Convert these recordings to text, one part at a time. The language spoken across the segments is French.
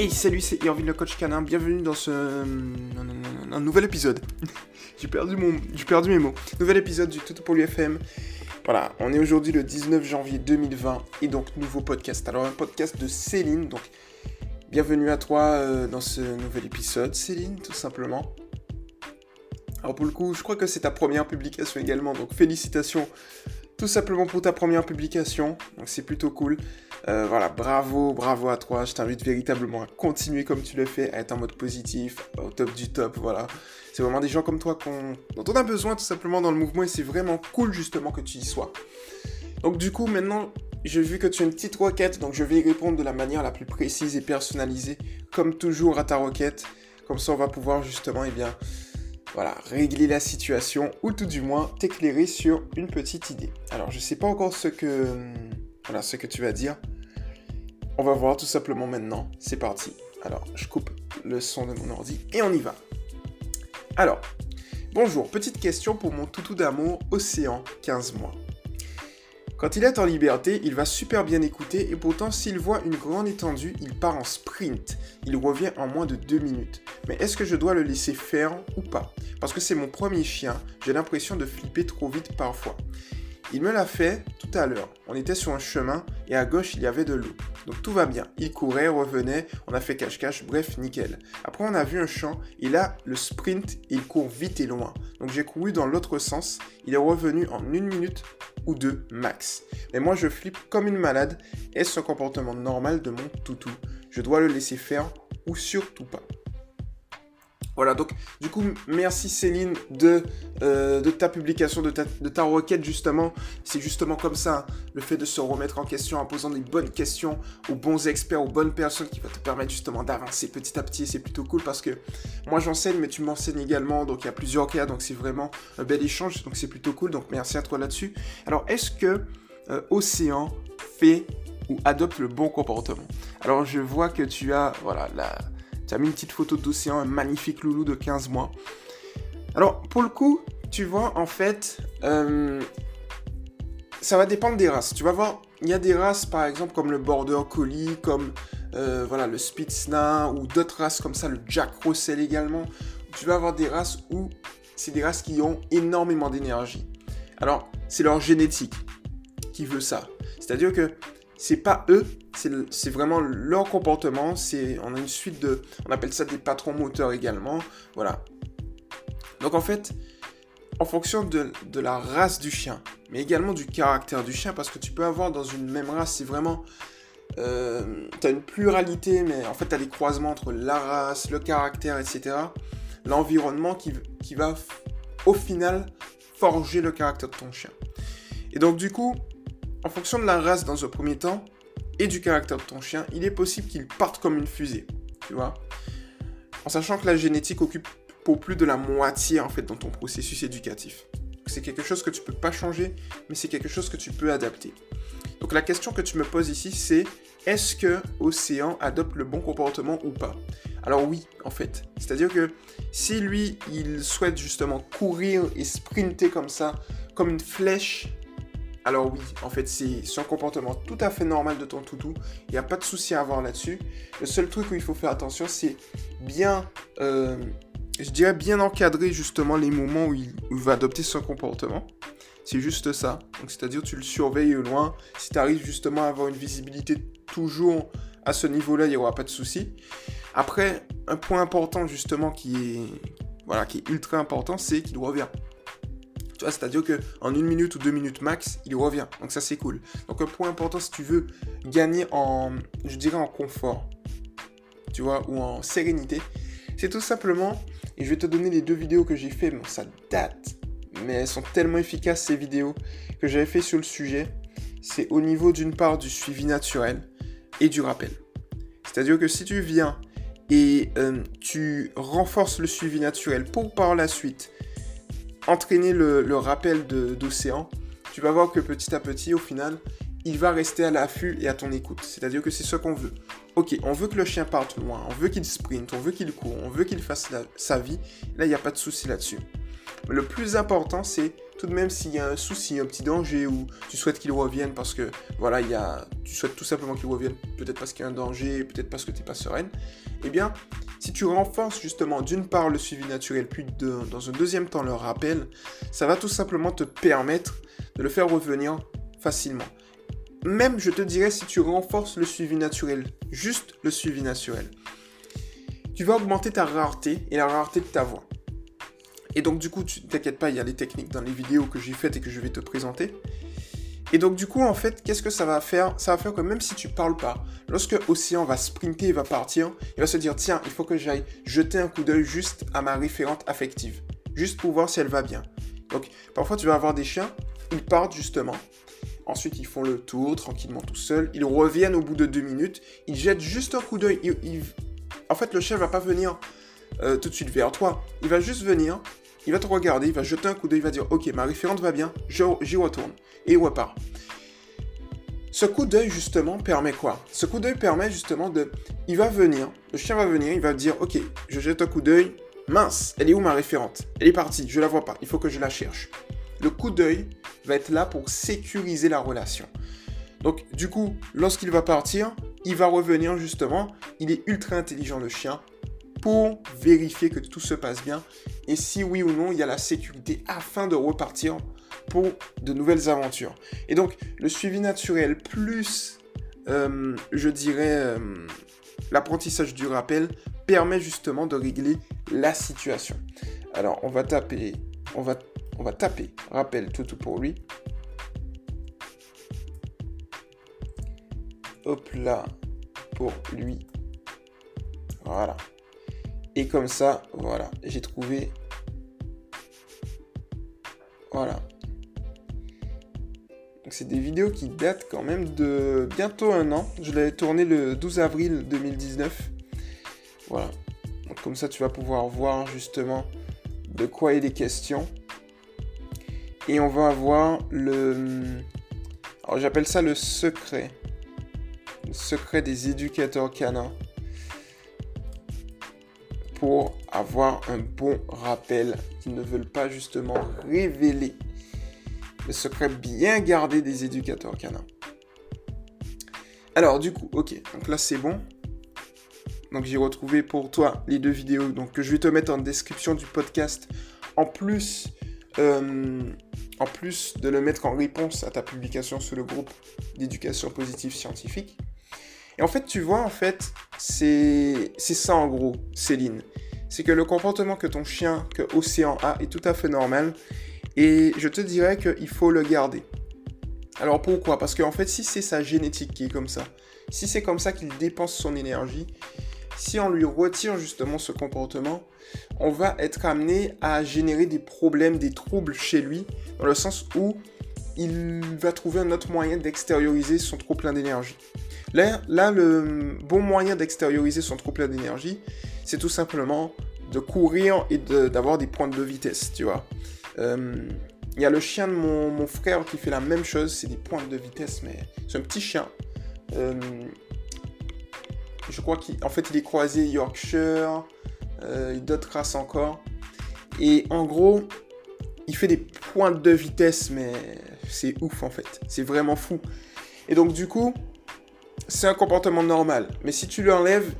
Hey salut, c'est Irvine le coach canin, bienvenue dans ce... un nouvel épisode. j'ai perdu, mon... perdu mes mots. Nouvel épisode du Tout pour l'UFM. Voilà, on est aujourd'hui le 19 janvier 2020 et donc nouveau podcast. Alors un podcast de Céline, donc bienvenue à toi euh, dans ce nouvel épisode Céline, tout simplement. Alors pour le coup, je crois que c'est ta première publication également, donc félicitations tout simplement pour ta première publication, donc c'est plutôt cool. Euh, voilà, bravo, bravo à toi. Je t'invite véritablement à continuer comme tu le fais, à être en mode positif, au top du top. Voilà, c'est vraiment des gens comme toi dont on a besoin tout simplement dans le mouvement et c'est vraiment cool justement que tu y sois. Donc du coup, maintenant, j'ai vu que tu as une petite requête, donc je vais y répondre de la manière la plus précise et personnalisée, comme toujours à ta requête. Comme ça, on va pouvoir justement, eh bien, voilà, régler la situation ou tout du moins t'éclairer sur une petite idée. Alors, je sais pas encore ce que voilà ce que tu vas dire. On va voir tout simplement maintenant. C'est parti. Alors, je coupe le son de mon ordi et on y va. Alors, bonjour, petite question pour mon toutou d'amour, Océan, 15 mois. Quand il est en liberté, il va super bien écouter et pourtant s'il voit une grande étendue, il part en sprint. Il revient en moins de 2 minutes. Mais est-ce que je dois le laisser faire ou pas? Parce que c'est mon premier chien, j'ai l'impression de flipper trop vite parfois. Il me l'a fait tout à l'heure. On était sur un chemin et à gauche il y avait de l'eau. Donc tout va bien. Il courait, revenait, on a fait cache-cache, bref, nickel. Après on a vu un champ et là le sprint il court vite et loin. Donc j'ai couru dans l'autre sens. Il est revenu en une minute ou deux max. Mais moi je flippe comme une malade. Est-ce un comportement normal de mon toutou? Je dois le laisser faire ou surtout pas? Voilà, donc du coup, merci Céline de, euh, ta publication, de ta, requête justement. C'est justement comme ça, le fait de se remettre en question en posant des bonnes questions aux bons experts, aux bonnes personnes qui va te permettre justement d'avancer petit à petit. C'est plutôt cool parce que moi j'enseigne, mais tu m'enseignes également, donc il y a plusieurs cas, donc c'est vraiment un bel échange, donc c'est plutôt cool. Donc merci à toi là-dessus. Alors, est-ce que euh, Océan fait ou adopte le bon comportement? Alors, je vois que tu as, voilà, la tu as mis une petite photo d'océan, un magnifique loulou de 15 mois. Alors, pour le coup, tu vois, en fait, euh, ça va dépendre des races. Tu vas voir, il y a des races, par exemple, comme le Border Collie, comme euh, voilà, le Spitznah, ou d'autres races comme ça, le Jack Russell également. Tu vas avoir des races où c'est des races qui ont énormément d'énergie. Alors, c'est leur génétique qui veut ça. C'est-à-dire que c'est pas eux, c'est vraiment leur comportement. C'est, on a une suite de, on appelle ça des patrons moteurs également. Voilà. Donc en fait, en fonction de, la race du chien, mais également du caractère du chien, parce que tu peux avoir dans une même race, c'est vraiment, euh, tu as une pluralité, mais en fait tu as des croisements entre la race, le caractère, etc. L'environnement qui va au final forger le caractère de ton chien. Et donc du coup, en fonction de la race dans un premier temps et du caractère de ton chien, il est possible qu'il parte comme une fusée, tu vois. En sachant que la génétique occupe pour plus de la moitié en fait dans ton processus éducatif. C'est quelque chose que tu peux pas changer, mais c'est quelque chose que tu peux adapter. Donc la question que tu me poses ici, c'est est-ce que Océan adopte le bon comportement ou pas? Alors oui, en fait. C'est-à-dire que si lui, il souhaite justement courir et sprinter comme ça, comme une flèche, alors oui, en fait, c'est un comportement tout à fait normal de ton toutou. Il n'y a pas de souci à avoir là-dessus. Le seul truc où il faut faire attention, c'est bien, euh, je dirais bien encadrer justement les moments où il, va adopter son comportement. C'est juste ça. C'est-à-dire tu le surveilles au loin. Si tu arrives justement à avoir une visibilité toujours à ce niveau-là, il n'y aura pas de souci. Après, un point important justement qui est, voilà, qui est ultra important, c'est qu'il revient c'est-à-dire qu'en une minute ou deux minutes max, il revient. Donc ça, c'est cool. Donc un point important, si tu veux gagner en, je dirais, en confort, tu vois, ou en sérénité, c'est tout simplement, et je vais te donner les deux vidéos que j'ai fait, bon, ça date, mais elles sont tellement efficaces, ces vidéos, que j'avais fait sur le sujet. C'est au niveau d'une part du suivi naturel et du rappel. C'est-à-dire que si tu viens et euh, tu renforces le suivi naturel pour par la suite entraîner le, rappel d'océan, tu vas voir que petit à petit, au final, il va rester à l'affût et à ton écoute. C'est-à-dire que c'est ce qu'on veut. Ok, on veut que le chien parte loin, on veut qu'il sprint, on veut qu'il court, on veut qu'il fasse sa vie. Là, il n'y a pas de souci là-dessus. Le plus important, c'est tout de même s'il y a un souci, un petit danger, ou tu souhaites qu'il revienne parce que, voilà, il y a, tu souhaites tout simplement qu'il revienne, peut-être parce qu'il y a un danger, peut-être parce que tu n'es pas sereine, eh bien, si tu renforces justement d'une part le suivi naturel, puis dans un deuxième temps le rappel, ça va tout simplement te permettre de le faire revenir facilement. Même, je te dirais, si tu renforces le suivi naturel, juste le suivi naturel, tu vas augmenter ta rareté et la rareté de ta voix. Et donc, du coup, tu t'inquiètes pas, il y a les techniques dans les vidéos que j'ai faites et que je vais te présenter. Et donc, du coup, en fait, qu'est-ce que ça va faire? Ça va faire que même si tu parles pas, lorsque Océan va sprinter et va partir, il va se dire tiens, il faut que j'aille jeter un coup d'œil juste à ma référente affective, juste pour voir si elle va bien. Donc, parfois, tu vas avoir des chiens, ils partent justement. Ensuite, ils font le tour tranquillement tout seuls. Ils reviennent au bout de deux minutes. Ils jettent juste un coup d'œil. En fait, le chien va pas venir euh, tout de suite vers toi. Il va juste venir, il va te regarder, il va jeter un coup d'œil, il va dire Ok, ma référente va bien, j'y retourne. Et il repart. Ce coup d'œil, justement, permet quoi? Ce coup d'œil permet justement de. Il va venir, le chien va venir, il va dire Ok, je jette un coup d'œil. Mince, elle est où ma référente Elle est partie, je la vois pas, il faut que je la cherche. Le coup d'œil va être là pour sécuriser la relation. Donc, du coup, lorsqu'il va partir, il va revenir justement. Il est ultra intelligent, le chien pour vérifier que tout se passe bien et si oui ou non il y a la sécurité afin de repartir pour de nouvelles aventures. Et donc le suivi naturel plus, euh, je dirais, euh, l'apprentissage du rappel permet justement de régler la situation. Alors on va taper, on va, taper rappel tout, tout pour lui. Hop là, pour lui. Voilà. Et comme ça, voilà, j'ai trouvé. Voilà. Donc c'est des vidéos qui datent quand même de bientôt un an. Je l'avais tourné le 12 avril 2019. Voilà. Donc comme ça, tu vas pouvoir voir justement de quoi il est question. Et on va avoir le... Alors j'appelle ça le secret. Le secret des éducateurs canins pour avoir un bon rappel, qui ne veulent pas justement révéler le secret bien gardé des éducateurs canins. Alors du coup, ok, donc là c'est bon. Donc j'ai retrouvé pour toi les deux vidéos donc, que je vais te mettre en description du podcast. En plus, euh, en plus de le mettre en réponse à ta publication sur le groupe d'éducation positive scientifique. Et en fait, tu vois, en fait, c'est ça en gros, Céline. C'est que le comportement que ton chien, que Océan a, est tout à fait normal. Et je te dirais qu'il faut le garder. Alors pourquoi? Parce qu'en fait, si c'est sa génétique qui est comme ça, si c'est comme ça qu'il dépense son énergie, si on lui retire justement ce comportement, on va être amené à générer des problèmes, des troubles chez lui, dans le sens où il va trouver un autre moyen d'extérioriser son trop plein d'énergie. Là, là, le bon moyen d'extérioriser son trop plein d'énergie, c'est tout simplement de courir et d'avoir des pointes de vitesse, tu vois. Euh, il y a le chien de mon, frère qui fait la même chose, c'est des pointes de vitesse, mais c'est un petit chien. Euh, je crois qu'en fait, il est croisé Yorkshire, euh, d'autres races encore. Et en gros, il fait des pointes de vitesse, mais c'est ouf en fait. C'est vraiment fou. Et donc, du coup, c'est un comportement normal. Mais si tu lui enlèves,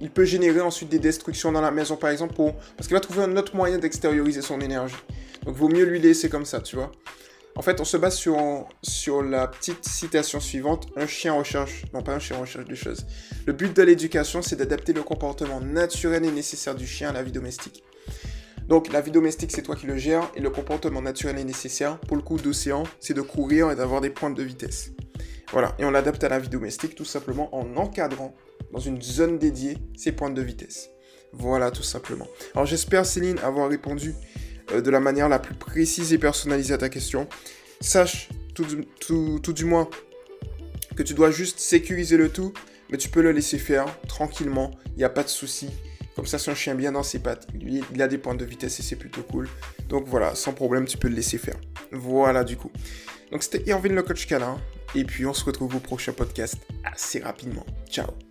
il peut générer ensuite des destructions dans la maison, par exemple, parce qu'il va trouver un autre moyen d'extérioriser son énergie. Donc, vaut mieux lui laisser comme ça, tu vois. En fait, on se base sur, sur la petite citation suivante. Un chien recherche, non pas un chien recherche des choses. Le but de l'éducation, c'est d'adapter le comportement naturel et nécessaire du chien à la vie domestique. Donc, la vie domestique, c'est toi qui le gères, et le comportement naturel et nécessaire, pour le coup d'océan, c'est de courir et d'avoir des pointes de vitesse. Voilà, et on l'adapte à la vie domestique tout simplement en encadrant dans une zone dédiée ces pointes de vitesse. Voilà, tout simplement. Alors j'espère, Céline, avoir répondu euh, de la manière la plus précise et personnalisée à ta question. Sache tout, tout, du moins que tu dois juste sécuriser le tout, mais tu peux le laisser faire tranquillement, il n'y a pas de souci. Comme ça, c'est un chien bien dans ses pattes. Il a des pointes de vitesse et c'est plutôt cool. Donc voilà, sans problème, tu peux le laisser faire. Voilà du coup. Donc c'était Irvin le coach. Et puis on se retrouve au prochain podcast assez rapidement. Ciao